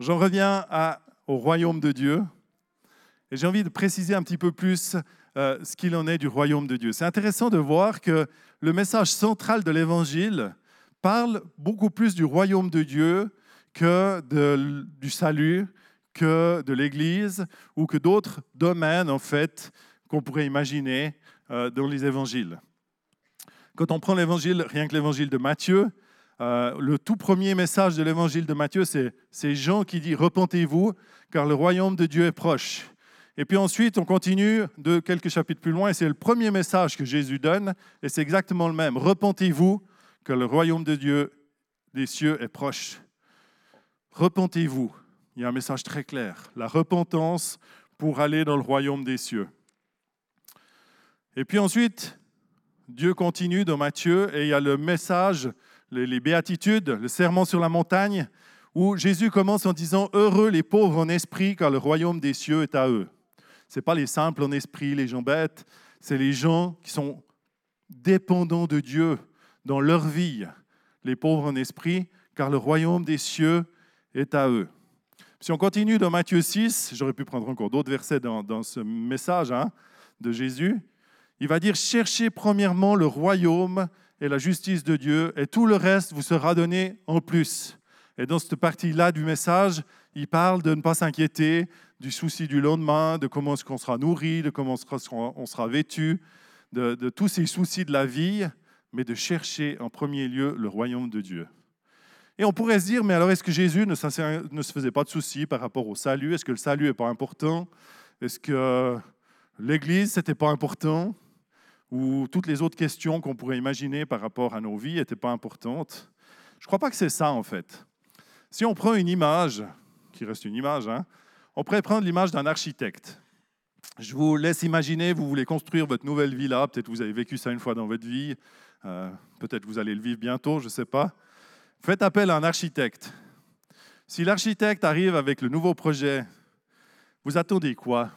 J'en reviens au royaume de Dieu. Et j'ai envie de préciser un petit peu plus euh, ce qu'il en est du royaume de Dieu. C'est intéressant de voir que le message central de l'Évangile parle beaucoup plus du royaume de Dieu que du salut, que de l'Église ou que d'autres domaines en fait qu'on pourrait imaginer euh, dans les évangiles. Quand on prend l'évangile, rien que l'évangile de Matthieu, euh, le tout premier message de l'évangile de Matthieu, c'est Jean qui dit Repentez-vous, car le royaume de Dieu est proche. Et puis ensuite, on continue de quelques chapitres plus loin, et c'est le premier message que Jésus donne, et c'est exactement le même. Repentez-vous, car le royaume de Dieu des cieux est proche. Repentez-vous. Il y a un message très clair. La repentance pour aller dans le royaume des cieux. Et puis ensuite, Dieu continue dans Matthieu et il y a le message, les, béatitudes, le serment sur la montagne, où Jésus commence en disant Heureux les pauvres en esprit, car le royaume des cieux est à eux. Ce n'est pas les simples en esprit, les gens bêtes, c'est les gens qui sont dépendants de Dieu dans leur vie, les pauvres en esprit, car le royaume des cieux est à eux. Si on continue dans Matthieu 6, j'aurais pu prendre encore d'autres versets dans, ce message hein, de Jésus, il va dire, cherchez premièrement le royaume et la justice de Dieu, et tout le reste vous sera donné en plus. Et dans cette partie-là du message, il parle de ne pas s'inquiéter du souci du lendemain, de comment est-ce qu'on sera nourri, de comment on sera vêtu, de, tous ces soucis de la vie, mais de chercher en premier lieu le royaume de Dieu. Et on pourrait se dire, mais alors est-ce que Jésus ne, se faisait pas de soucis par rapport au salut? Est-ce que le salut n'est pas important? Est-ce que l'Église, n'était pas important? Ou toutes les autres questions qu'on pourrait imaginer par rapport à nos vies n'étaient pas importantes. Je ne crois pas que c'est ça, en fait. Si on prend une image, qui reste une image, hein, on pourrait prendre l'image d'un architecte. Je vous laisse imaginer, vous voulez construire votre nouvelle villa, peut-être vous avez vécu ça une fois dans votre vie, euh, peut-être vous allez le vivre bientôt, je ne sais pas. Faites appel à un architecte. Si l'architecte arrive avec le nouveau projet, vous attendez quoi?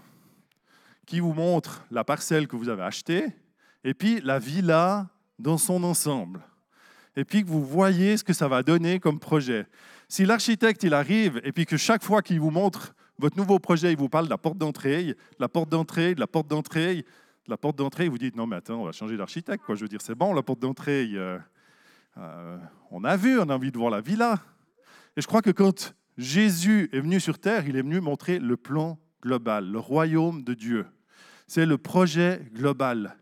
Qui vous montre la parcelle que vous avez achetée? Et puis la villa dans son ensemble. Et puis que vous voyez ce que ça va donner comme projet. Si l'architecte il arrive et puis que chaque fois qu'il vous montre votre nouveau projet, il vous parle de la porte d'entrée, la porte d'entrée, de la porte d'entrée, de la porte d'entrée, vous dites non mais attends, on va changer d'architecte. Je veux dire c'est bon la porte d'entrée, euh, euh, on a vu, on a envie de voir la villa. Et je crois que quand Jésus est venu sur terre, il est venu montrer le plan global, le royaume de Dieu. C'est le projet global.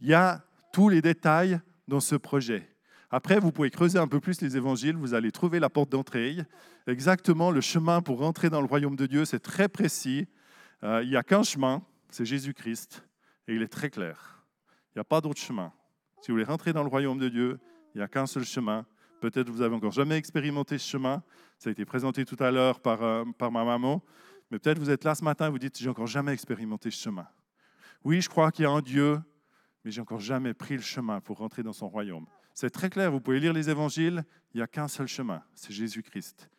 Il y a tous les détails dans ce projet. Après, vous pouvez creuser un peu plus les évangiles, vous allez trouver la porte d'entrée. Exactement, le chemin pour rentrer dans le royaume de Dieu, c'est très précis. Euh, il n'y a qu'un chemin, c'est Jésus-Christ, et il est très clair. Il n'y a pas d'autre chemin. Si vous voulez rentrer dans le royaume de Dieu, il n'y a qu'un seul chemin. Peut-être vous avez encore jamais expérimenté ce chemin. Ça a été présenté tout à l'heure par, euh, par ma maman. Mais peut-être vous êtes là ce matin et vous dites, j'ai encore jamais expérimenté ce chemin. Oui, je crois qu'il y a un Dieu mais j'ai encore jamais pris le chemin pour rentrer dans son royaume. C'est très clair, vous pouvez lire les évangiles, il n'y a qu'un seul chemin, c'est Jésus-Christ.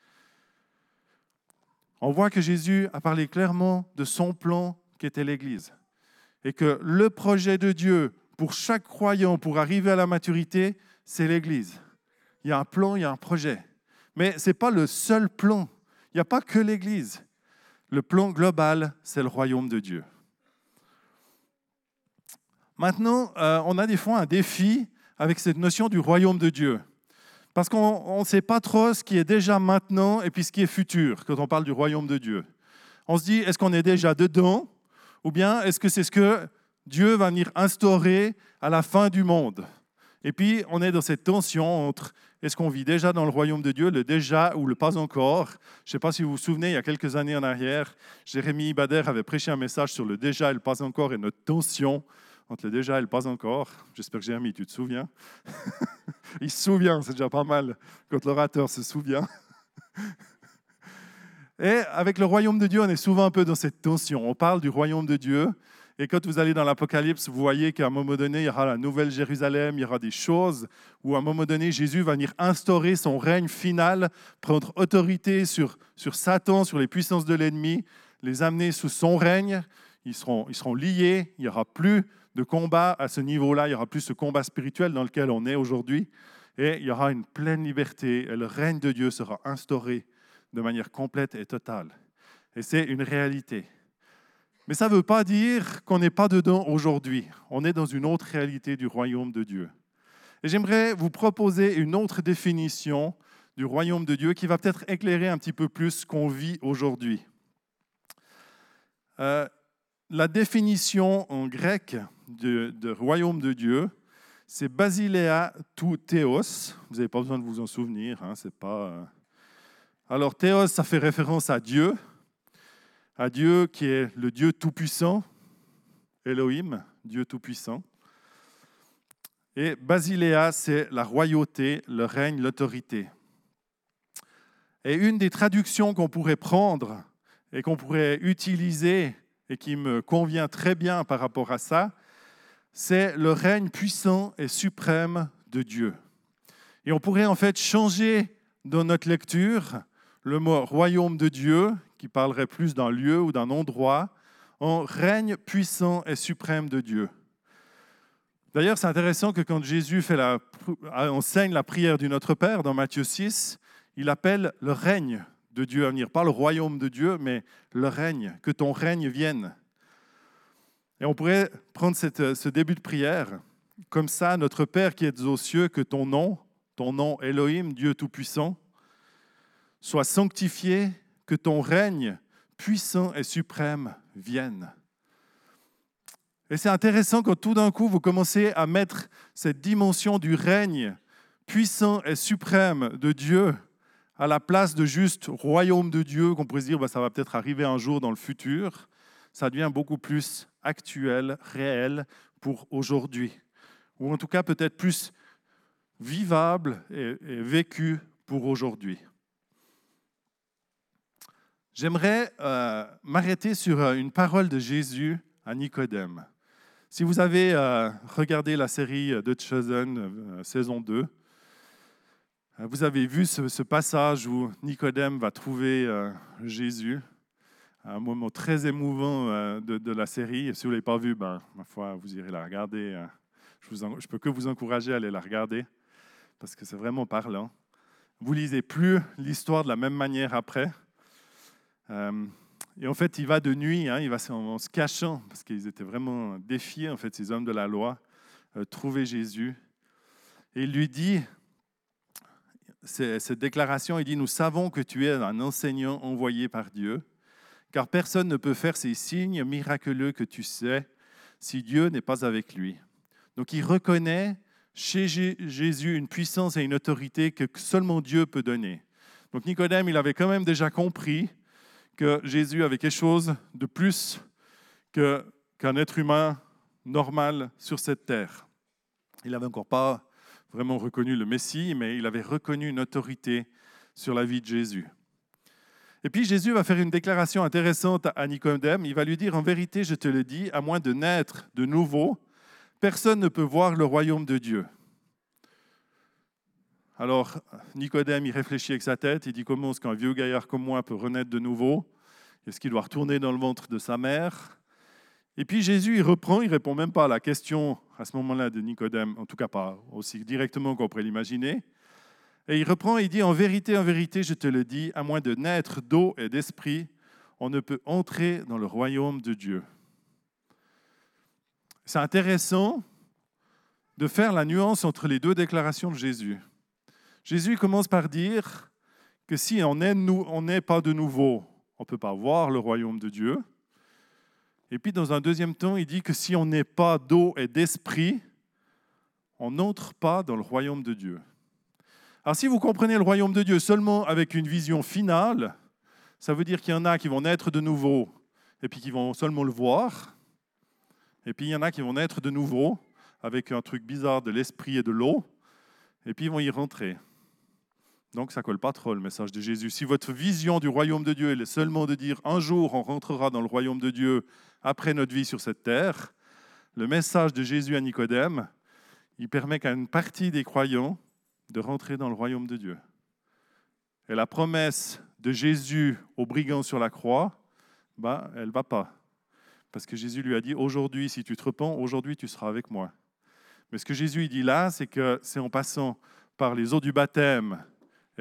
On voit que Jésus a parlé clairement de son plan qui était l'Église. Et que le projet de Dieu pour chaque croyant, pour arriver à la maturité, c'est l'Église. Il y a un plan, il y a un projet. Mais ce n'est pas le seul plan. Il n'y a pas que l'Église. Le plan global, c'est le royaume de Dieu. Maintenant, euh, on a des fois un défi avec cette notion du royaume de Dieu. Parce qu'on ne sait pas trop ce qui est déjà maintenant et puis ce qui est futur quand on parle du royaume de Dieu. On se dit, est-ce qu'on est déjà dedans ou bien est-ce que c'est ce que Dieu va venir instaurer à la fin du monde? Et puis, on est dans cette tension entre est-ce qu'on vit déjà dans le royaume de Dieu, le déjà ou le pas encore? Je ne sais pas si vous vous souvenez, il y a quelques années en arrière, Jérémie Bader avait prêché un message sur le déjà et le pas encore et notre tension entre le déjà et le pas encore. J'espère que Jérémie, tu te souviens? Il se souvient, c'est déjà pas mal quand l'orateur se souvient. Et avec le royaume de Dieu, on est souvent un peu dans cette tension. On parle du royaume de Dieu. Et quand vous allez dans l'Apocalypse, vous voyez qu'à un moment donné, il y aura la nouvelle Jérusalem, il y aura des choses où à un moment donné, Jésus va venir instaurer son règne final, prendre autorité sur, sur Satan, sur les puissances de l'ennemi, les amener sous son règne. Ils seront, ils seront liés, il n'y aura plus de combat à ce niveau-là. Il y aura plus ce combat spirituel dans lequel on est aujourd'hui. Et il y aura une pleine liberté. Et le règne de Dieu sera instauré de manière complète et totale. Et c'est une réalité. Mais ça ne veut pas dire qu'on n'est pas dedans aujourd'hui. On est dans une autre réalité du royaume de Dieu. Et j'aimerais vous proposer une autre définition du royaume de Dieu qui va peut-être éclairer un petit peu plus ce qu'on vit aujourd'hui. Euh, la définition en grec de, royaume de Dieu, c'est Basileia tout théos. Vous n'avez pas besoin de vous en souvenir. Hein, c'est pas. Euh. Alors théos, ça fait référence à Dieu, à Dieu qui est le Dieu tout-puissant, Elohim, Dieu tout-puissant. Et Basileia, c'est la royauté, le règne, l'autorité. Et une des traductions qu'on pourrait prendre et qu'on pourrait utiliser et qui me convient très bien par rapport à ça, c'est le règne puissant et suprême de Dieu. Et on pourrait en fait changer dans notre lecture le mot royaume de Dieu, qui parlerait plus d'un lieu ou d'un endroit, en règne puissant et suprême de Dieu. D'ailleurs, c'est intéressant que quand Jésus enseigne la prière du Notre Père dans Matthieu 6, il appelle le règne de Dieu à venir. Pas le royaume de Dieu, mais le règne, que ton règne vienne. Et on pourrait prendre ce début de prière comme ça, notre Père qui es aux cieux, que ton nom, ton nom Elohim, Dieu Tout-Puissant, soit sanctifié, que ton règne puissant et suprême vienne. Et c'est intéressant quand tout d'un coup vous commencez à mettre cette dimension du règne puissant et suprême de Dieu à la place de juste royaume de Dieu, qu'on pourrait se dire bah, ça va peut-être arriver un jour dans le futur, ça devient beaucoup plus actuel, réel pour aujourd'hui. Ou en tout cas peut-être plus vivable et, vécu pour aujourd'hui. J'aimerais euh, m'arrêter sur euh, une parole de Jésus à Nicodème. Si vous avez euh, regardé la série The Chosen, saison 2, euh, vous avez vu ce, passage où Nicodème va trouver euh, Jésus, un moment très émouvant euh, de, la série. si vous ne l'avez pas vu, ben, ma foi, vous irez la regarder. Je ne peux que vous encourager à aller la regarder, parce que c'est vraiment parlant. Vous lisez plus l'histoire de la même manière après. et en fait, il va de nuit, hein, il va en, se cachant, parce qu'ils étaient vraiment défiés, en fait, ces hommes de la loi, trouver Jésus. Et il lui dit, cette déclaration, il dit, nous savons que tu es un enseignant envoyé par Dieu, car personne ne peut faire ces signes miraculeux que tu sais si Dieu n'est pas avec lui. Donc il reconnaît chez Jésus une puissance et une autorité que seulement Dieu peut donner. Donc Nicodème, il avait quand même déjà compris que Jésus avait quelque chose de plus qu'un être humain normal sur cette terre. Il n'avait encore pas vraiment reconnu le Messie, mais il avait reconnu une autorité sur la vie de Jésus. Et puis Jésus va faire une déclaration intéressante à Nicodème. Il va lui dire, en vérité, je te le dis, à moins de naître de nouveau, personne ne peut voir le royaume de Dieu. Alors Nicodème, il réfléchit avec sa tête, il dit, comment est-ce qu'un vieux gaillard comme moi peut renaître de nouveau? Est-ce qu'il doit retourner dans le ventre de sa mère? Et puis Jésus, il reprend, il répond même pas à la question à ce moment-là de Nicodème, en tout cas pas aussi directement qu'on pourrait l'imaginer. Et il reprend il dit, en vérité, en vérité, je te le dis, à moins de naître d'eau et d'esprit, on ne peut entrer dans le royaume de Dieu. C'est intéressant de faire la nuance entre les deux déclarations de Jésus. Jésus commence par dire que si on n'est pas de nouveau, on ne peut pas voir le royaume de Dieu. Et puis dans un deuxième temps, il dit que si on n'est pas d'eau et d'esprit, on n'entre pas dans le royaume de Dieu. Alors si vous comprenez le royaume de Dieu seulement avec une vision finale, ça veut dire qu'il y en a qui vont naître de nouveau et puis qui vont seulement le voir. Et puis il y en a qui vont naître de nouveau avec un truc bizarre de l'esprit et de l'eau. Et puis ils vont y rentrer. Donc ça colle pas trop le message de Jésus. Si votre vision du royaume de Dieu est seulement de dire un jour on rentrera dans le royaume de Dieu après notre vie sur cette terre, le message de Jésus à Nicodème, il permet qu'à une partie des croyants de rentrer dans le royaume de Dieu. Et la promesse de Jésus aux brigands sur la croix, bah, elle ne va pas. Parce que Jésus lui a dit, aujourd'hui, si tu te repens, aujourd'hui, tu seras avec moi. Mais ce que Jésus dit là, c'est que c'est en passant par les eaux du baptême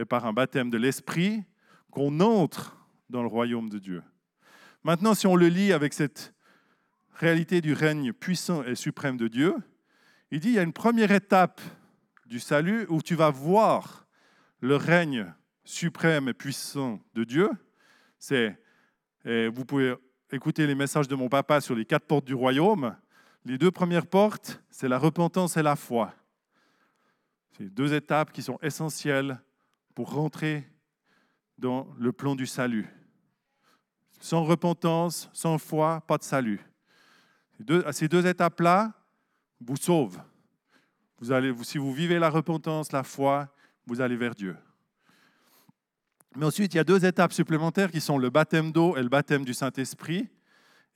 et par un baptême de l'Esprit qu'on entre dans le royaume de Dieu. Maintenant, si on le lit avec cette réalité du règne puissant et suprême de Dieu, il dit il y a une première étape du salut où tu vas voir le règne suprême et puissant de Dieu. C'est, vous pouvez écouter les messages de mon papa sur les quatre portes du royaume. Les deux premières portes, c'est la repentance et la foi. C'est deux étapes qui sont essentielles pour rentrer dans le plan du salut. Sans repentance, sans foi, pas de salut. Ces deux, étapes-là vous sauvent. Si vous vivez la repentance, la foi, vous allez vers Dieu. Mais ensuite, il y a deux étapes supplémentaires qui sont le baptême d'eau et le baptême du Saint-Esprit.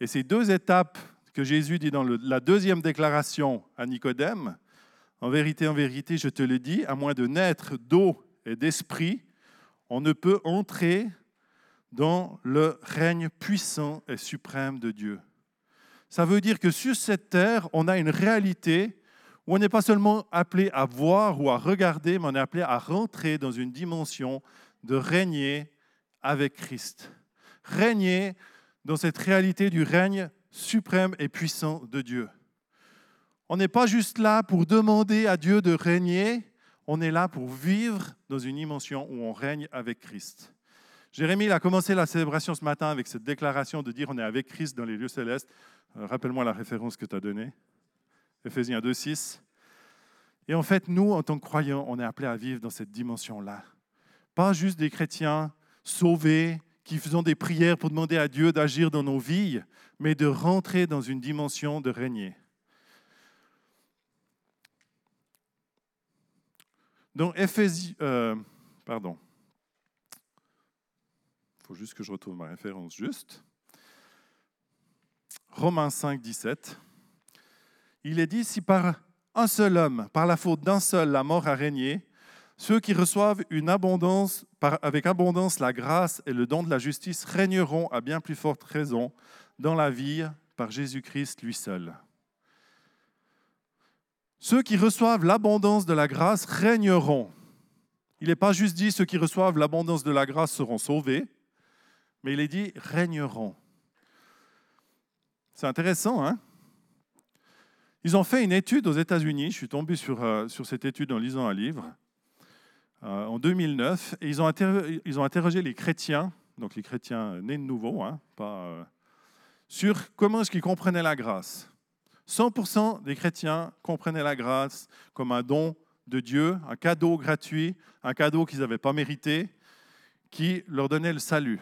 Et ces deux étapes que Jésus dit dans la deuxième déclaration à Nicodème, en vérité, en vérité, je te le dis, à moins de naître d'eau et d'esprit, on ne peut entrer dans le règne puissant et suprême de Dieu. Ça veut dire que sur cette terre, on a une réalité où on n'est pas seulement appelé à voir ou à regarder, mais on est appelé à rentrer dans une dimension de régner avec Christ. Régner dans cette réalité du règne suprême et puissant de Dieu. On n'est pas juste là pour demander à Dieu de régner, on est là pour vivre dans une dimension où on règne avec Christ. Jérémie a commencé la célébration ce matin avec cette déclaration de dire on est avec Christ dans les lieux célestes. Euh, rappelle-moi la référence que tu as donnée. Ephésiens 2.6. Et en fait, nous, en tant que croyants, on est appelés à vivre dans cette dimension-là. Pas juste des chrétiens sauvés qui faisons des prières pour demander à Dieu d'agir dans nos vies, mais de rentrer dans une dimension de régner. Dans Ephésiens, euh, pardon, il faut juste que je retrouve ma référence juste. Romains 5, 17. Il est dit, si par un seul homme, par la faute d'un seul, la mort a régné, ceux qui reçoivent une abondance, avec abondance la grâce et le don de la justice régneront à bien plus forte raison dans la vie par Jésus-Christ lui seul. Ceux qui reçoivent l'abondance de la grâce régneront. Il n'est pas juste dit ceux qui reçoivent l'abondance de la grâce seront sauvés, mais il est dit régneront. C'est intéressant, hein? Ils ont fait une étude aux États-Unis, je suis tombé sur, euh, cette étude en lisant un livre, euh, en 2009, et ils ont, ils ont interrogé les chrétiens, donc les chrétiens nés de nouveau, hein, pas, euh, sur comment est-ce qu'ils comprenaient la grâce. 100% des chrétiens comprenaient la grâce comme un don de Dieu, un cadeau gratuit, un cadeau qu'ils n'avaient pas mérité, qui leur donnait le salut.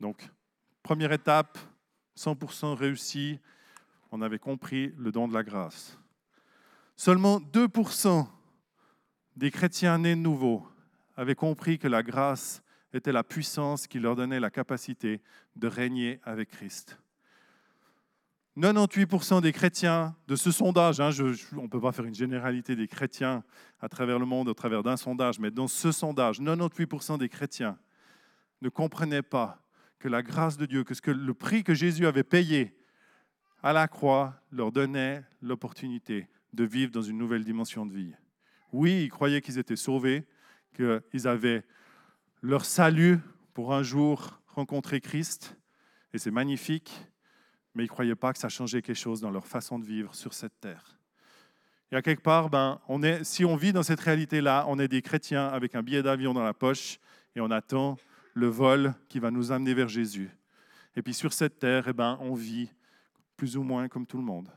Donc, première étape, 100% réussi, on avait compris le don de la grâce. Seulement 2% des chrétiens nés de nouveau avaient compris que la grâce était la puissance qui leur donnait la capacité de régner avec Christ. 98% des chrétiens de ce sondage, hein, on ne peut pas faire une généralité des chrétiens à travers le monde au travers d'un sondage, mais dans ce sondage, 98% des chrétiens ne comprenaient pas que la grâce de Dieu, que, ce que le prix que Jésus avait payé à la croix leur donnait l'opportunité de vivre dans une nouvelle dimension de vie. Oui, ils croyaient qu'ils étaient sauvés, qu'ils avaient leur salut pour un jour rencontrer Christ, et c'est magnifique, mais ils ne croyaient pas que ça changeait quelque chose dans leur façon de vivre sur cette terre. Et à quelque part, ben, on est, si on vit dans cette réalité-là, on est des chrétiens avec un billet d'avion dans la poche et on attend le vol qui va nous amener vers Jésus. Et puis sur cette terre, eh ben, on vit plus ou moins comme tout le monde.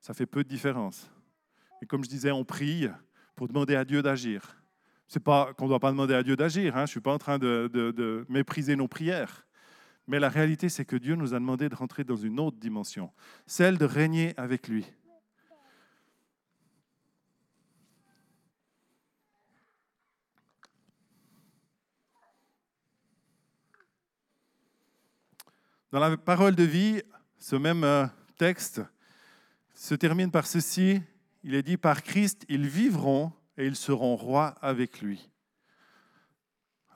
Ça fait peu de différence. Et comme je disais, on prie pour demander à Dieu d'agir. Ce n'est pas qu'on ne doit pas demander à Dieu d'agir. Hein. Je ne suis pas en train de mépriser nos prières. Mais la réalité, c'est que Dieu nous a demandé de rentrer dans une autre dimension, celle de régner avec lui. Dans la parole de vie, ce même euh, texte se termine par ceci. Il est dit, par Christ, ils vivront et ils seront rois avec lui.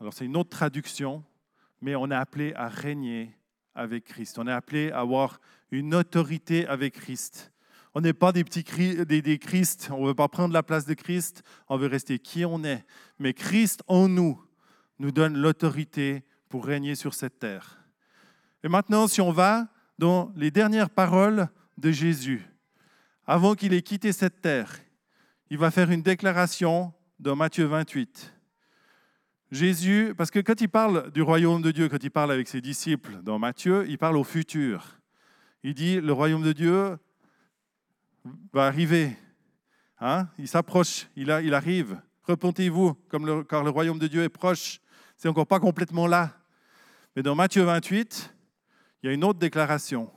Alors c'est une autre traduction, mais on est appelé à régner avec Christ. On est appelé à avoir une autorité avec Christ. On n'est pas des petits des, Christ, on ne veut pas prendre la place de Christ, on veut rester qui on est. Mais Christ en nous nous donne l'autorité pour régner sur cette terre. Et maintenant, si on va dans les dernières paroles de Jésus, avant qu'il ait quitté cette terre, il va faire une déclaration dans Matthieu 28. Jésus, parce que quand il parle du royaume de Dieu, quand il parle avec ses disciples dans Matthieu, il parle au futur. Il dit, le royaume de Dieu va arriver. Hein? Il s'approche, il, il, arrive. Repentez-vous, car le royaume de Dieu est proche. C'est encore pas complètement là. Mais dans Matthieu 28, il y a une autre déclaration.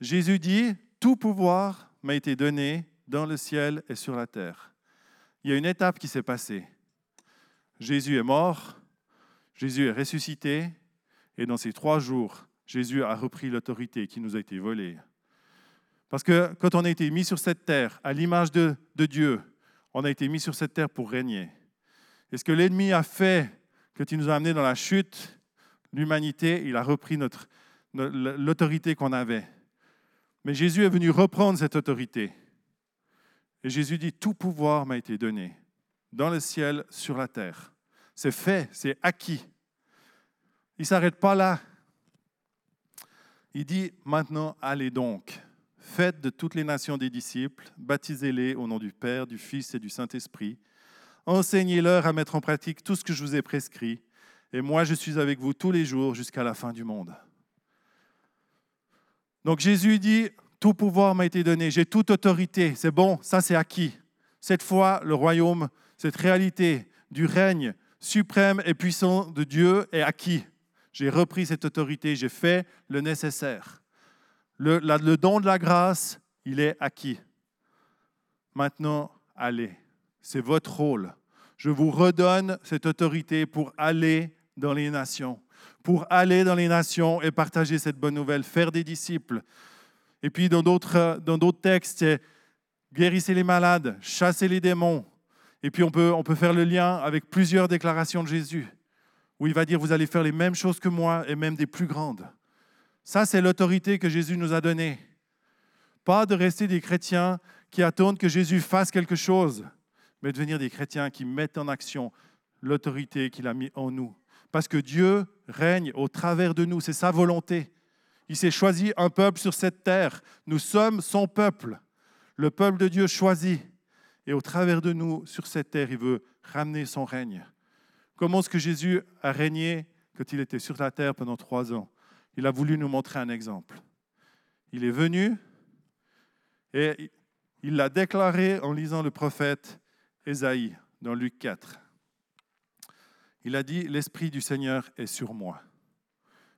Jésus dit, tout pouvoir m'a été donné dans le ciel et sur la terre. Il y a une étape qui s'est passée. Jésus est mort, Jésus est ressuscité, et dans ces trois jours, Jésus a repris l'autorité qui nous a été volée. Parce que quand on a été mis sur cette terre à l'image de, Dieu, on a été mis sur cette terre pour régner. Et ce que l'ennemi a fait quand il nous a amenés dans la chute, l'humanité, il a repris notre, l'autorité qu'on avait. Mais Jésus est venu reprendre cette autorité. Et Jésus dit, tout pouvoir m'a été donné dans le ciel, sur la terre. C'est fait, c'est acquis. Il ne s'arrête pas là. Il dit maintenant, allez donc, faites de toutes les nations des disciples, baptisez-les au nom du Père, du Fils et du Saint-Esprit, enseignez-leur à mettre en pratique tout ce que je vous ai prescrit, et moi je suis avec vous tous les jours jusqu'à la fin du monde. Donc Jésus dit, tout pouvoir m'a été donné, j'ai toute autorité, c'est bon, ça c'est acquis. Cette fois, le royaume cette réalité du règne suprême et puissant de Dieu est acquis. J'ai repris cette autorité, j'ai fait le nécessaire. Le, don de la grâce, il est acquis. Maintenant, allez. C'est votre rôle. Je vous redonne cette autorité pour aller dans les nations, pour aller dans les nations et partager cette bonne nouvelle, faire des disciples. Et puis dans d'autres, dans d'autres textes, guérissez les malades, chassez les démons, et puis on peut, faire le lien avec plusieurs déclarations de Jésus, où il va dire, vous allez faire les mêmes choses que moi et même des plus grandes. Ça, c'est l'autorité que Jésus nous a donnée. Pas de rester des chrétiens qui attendent que Jésus fasse quelque chose, mais de devenir des chrétiens qui mettent en action l'autorité qu'il a mis en nous. Parce que Dieu règne au travers de nous, c'est sa volonté. Il s'est choisi un peuple sur cette terre. Nous sommes son peuple, le peuple de Dieu choisi. Et au travers de nous, sur cette terre, il veut ramener son règne. Comment est-ce que Jésus a régné quand il était sur la terre pendant trois ans? Il a voulu nous montrer un exemple. Il est venu et il l'a déclaré en lisant le prophète Ésaïe dans Luc 4. Il a dit, l'Esprit du Seigneur est sur moi.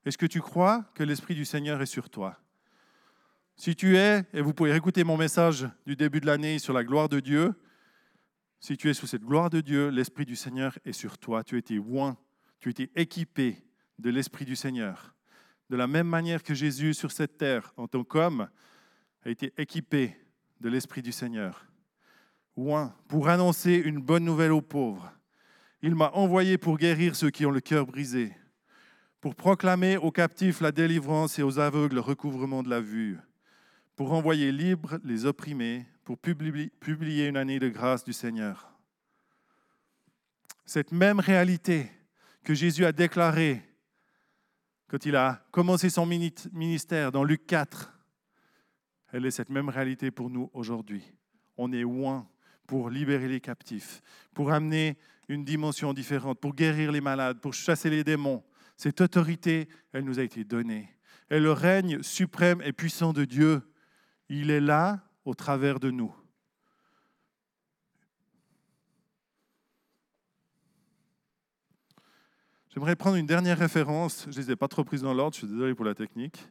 Est-ce que tu crois que l'Esprit du Seigneur est sur toi? Si tu es, et vous pouvez écouter mon message du début de l'année sur la gloire de Dieu, si tu es sous cette gloire de Dieu, l'Esprit du Seigneur est sur toi. Tu as été tu été équipé de l'Esprit du Seigneur. De la même manière que Jésus sur cette terre, en tant qu'homme, a été équipé de l'Esprit du Seigneur. Oint, pour annoncer une bonne nouvelle aux pauvres. Il m'a envoyé pour guérir ceux qui ont le cœur brisé, pour proclamer aux captifs la délivrance et aux aveugles le recouvrement de la vue pour envoyer libres les opprimés, pour publier une année de grâce du Seigneur. Cette même réalité que Jésus a déclarée quand il a commencé son ministère dans Luc 4, elle est cette même réalité pour nous aujourd'hui. On est loin pour libérer les captifs, pour amener une dimension différente, pour guérir les malades, pour chasser les démons. Cette autorité, elle nous a été donnée. Et le règne suprême et puissant de Dieu il est là au travers de nous. J'aimerais prendre une dernière référence. Je ne les ai pas trop prises dans l'ordre, je suis désolé pour la technique.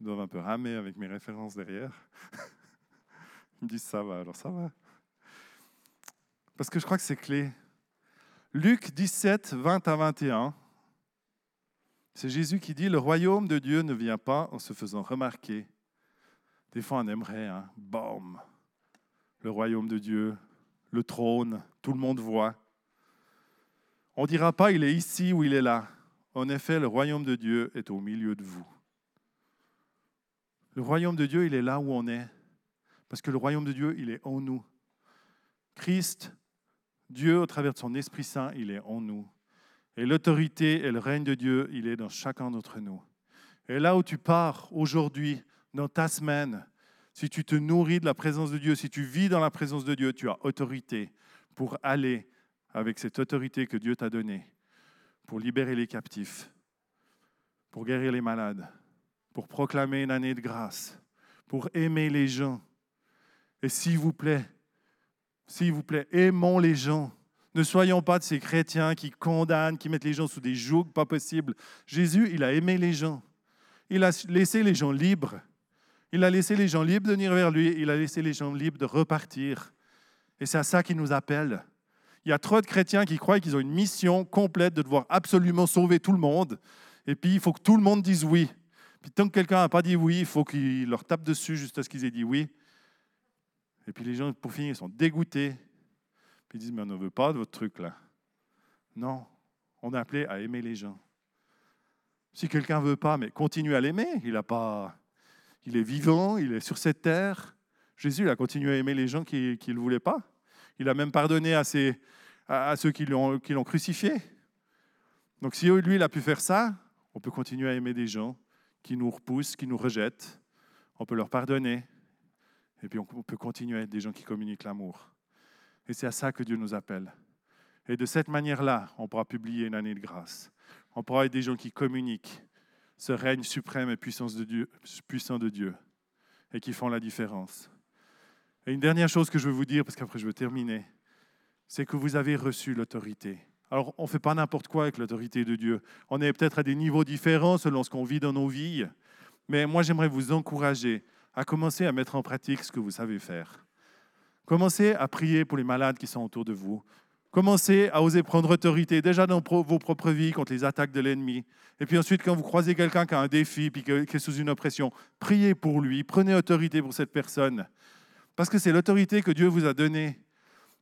Ils doivent un peu ramer avec mes références derrière. Ils me disent ça va, alors ça va. Parce que je crois que c'est clé. Luc 17, 20 à 21. C'est Jésus qui dit, le royaume de Dieu ne vient pas en se faisant remarquer, des fois, on aimerait, hein, le royaume de Dieu, le trône, tout le monde voit. On ne dira pas il est ici ou il est là. En effet, le royaume de Dieu est au milieu de vous. Le royaume de Dieu, il est là où on est. Parce que le royaume de Dieu, il est en nous. Christ, Dieu, au travers de son Esprit Saint, il est en nous. Et l'autorité et le règne de Dieu, il est dans chacun d'entre nous. Et là où tu pars aujourd'hui, dans ta semaine, si tu te nourris de la présence de Dieu, si tu vis dans la présence de Dieu, tu as autorité pour aller avec cette autorité que Dieu t'a donnée, pour libérer les captifs, pour guérir les malades, pour proclamer une année de grâce, pour aimer les gens. Et s'il vous plaît, s'il vous plaît, aimons les gens. Ne soyons pas de ces chrétiens qui condamnent, qui mettent les gens sous des jougs, pas possible. Jésus, il a aimé les gens. Il a laissé les gens libres. Il a laissé les gens libres de venir vers lui. Il a laissé les gens libres de repartir. Et c'est à ça qu'il nous appelle. Il y a trop de chrétiens qui croient qu'ils ont une mission complète de devoir absolument sauver tout le monde. Et puis, il faut que tout le monde dise oui. Puis tant que quelqu'un n'a pas dit oui, il faut qu'il leur tape dessus jusqu'à ce qu'ils aient dit oui. Et puis les gens, pour finir, ils sont dégoûtés. Puis ils disent, mais on ne veut pas de votre truc là. Non, on est appelé à aimer les gens. Si quelqu'un ne veut pas, mais continue à l'aimer. Il, a pas, il est vivant, il est sur cette terre. Jésus a continué à aimer les gens qui ne le voulaient pas. Il a même pardonné à, à ceux qui l'ont crucifié. Donc si lui, il a pu faire ça, on peut continuer à aimer des gens qui nous repoussent, qui nous rejettent. On peut leur pardonner. Et puis on peut continuer à être des gens qui communiquent l'amour. Et c'est à ça que Dieu nous appelle. Et de cette manière-là, on pourra publier une année de grâce. On pourra être des gens qui communiquent ce règne suprême et puissance de Dieu, puissant de Dieu et qui font la différence. Et une dernière chose que je veux vous dire, parce qu'après je veux terminer, c'est que vous avez reçu l'autorité. Alors, on ne fait pas n'importe quoi avec l'autorité de Dieu. On est peut-être à des niveaux différents selon ce qu'on vit dans nos vies, mais moi j'aimerais vous encourager à commencer à mettre en pratique ce que vous savez faire. Commencez à prier pour les malades qui sont autour de vous. Commencez à oser prendre autorité déjà dans vos propres vies contre les attaques de l'ennemi. Et puis ensuite, quand vous croisez quelqu'un qui a un défi puis qui est sous une oppression, priez pour lui, prenez autorité pour cette personne. Parce que c'est l'autorité que Dieu vous a donnée.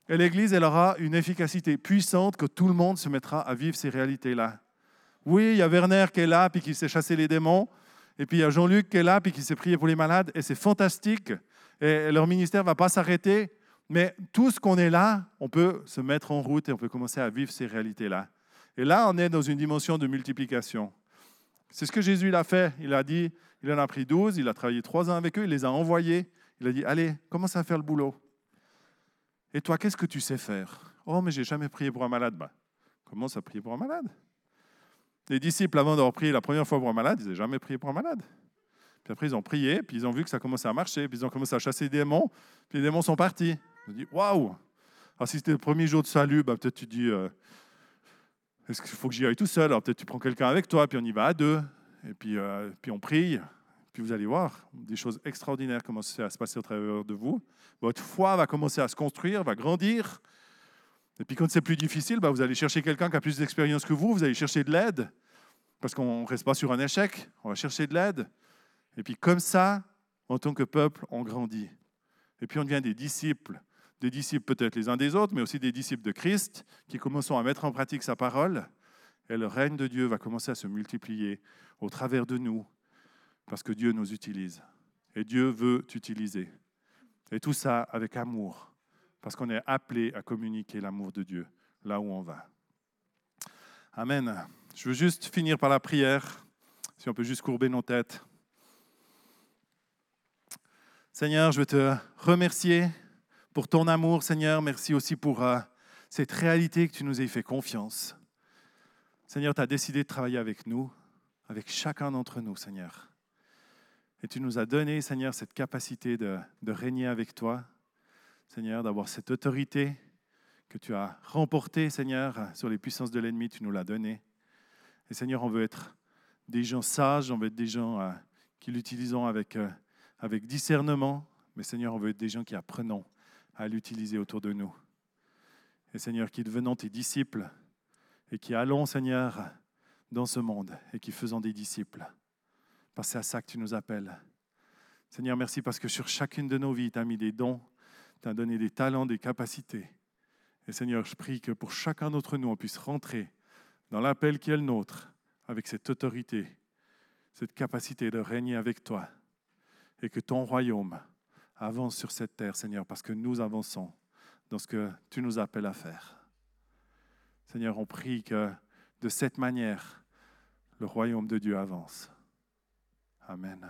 Et l'Église, elle aura une efficacité puissante que tout le monde se mettra à vivre ces réalités-là. Oui, il y a Werner qui est là puis qui sait chasser les démons. Et puis il y a Jean-Luc qui est là puis qui sait prier pour les malades. Et c'est fantastique et leur ministère ne va pas s'arrêter. Mais tout ce qu'on est là, on peut se mettre en route et on peut commencer à vivre ces réalités-là. Et là, on est dans une dimension de multiplication. C'est ce que Jésus l'a fait. Il a dit, il en a pris 12, il a travaillé trois ans avec eux, il les a envoyés. Il a dit, allez, commence à faire le boulot. Et toi, qu'est-ce que tu sais faire? Oh, mais j'ai jamais prié pour un malade. Bah, commence à prier pour un malade. Les disciples, avant d'avoir prié la première fois pour un malade, ils n'avaient jamais prié pour un malade. Puis après, ils ont prié, puis ils ont vu que ça commençait à marcher, puis ils ont commencé à chasser des démons, puis les démons sont partis. Ils ont dit Waouh Alors, si c'était le premier jour de salut, bah, peut-être tu dis euh, Est-ce qu'il faut que j'y aille tout seul? Alors, peut-être tu prends quelqu'un avec toi, puis on y va à deux, et puis, euh, puis on prie. Puis vous allez voir, des choses extraordinaires commencent à se passer au travers de vous. Votre foi va commencer à se construire, va grandir. Et puis quand c'est plus difficile, bah, vous allez chercher quelqu'un qui a plus d'expérience que vous, vous allez chercher de l'aide, parce qu'on ne reste pas sur un échec, on va chercher de l'aide. Et puis comme ça, en tant que peuple, on grandit. Et puis on devient des disciples, des disciples peut-être les uns des autres, mais aussi des disciples de Christ qui commençons à mettre en pratique sa parole. Et le règne de Dieu va commencer à se multiplier au travers de nous, parce que Dieu nous utilise. Et Dieu veut t'utiliser. Et tout ça avec amour, parce qu'on est appelé à communiquer l'amour de Dieu là où on va. Amen. Je veux juste finir par la prière, si on peut juste courber nos têtes. Seigneur, je veux te remercier pour ton amour, Seigneur. Merci aussi pour euh, cette réalité que tu nous aies fait confiance. Seigneur, tu as décidé de travailler avec nous, avec chacun d'entre nous, Seigneur. Et tu nous as donné, Seigneur, cette capacité de, régner avec toi, Seigneur, d'avoir cette autorité que tu as remportée, Seigneur, sur les puissances de l'ennemi, tu nous l'as donnée. Et Seigneur, on veut être des gens sages, on veut être des gens euh, qui l'utilisons avec euh, avec discernement, mais Seigneur, on veut être des gens qui apprenons à l'utiliser autour de nous. Et Seigneur, qui devenons tes disciples et qui allons, Seigneur, dans ce monde et qui faisons des disciples. Parce que c'est à ça que tu nous appelles. Seigneur, merci parce que sur chacune de nos vies, tu as mis des dons, tu as donné des talents, des capacités. Et Seigneur, je prie que pour chacun d'entre nous, on puisse rentrer dans l'appel qui est le nôtre avec cette autorité, cette capacité de régner avec toi et que ton royaume avance sur cette terre, Seigneur, parce que nous avançons dans ce que tu nous appelles à faire. Seigneur, on prie que de cette manière, le royaume de Dieu avance. Amen.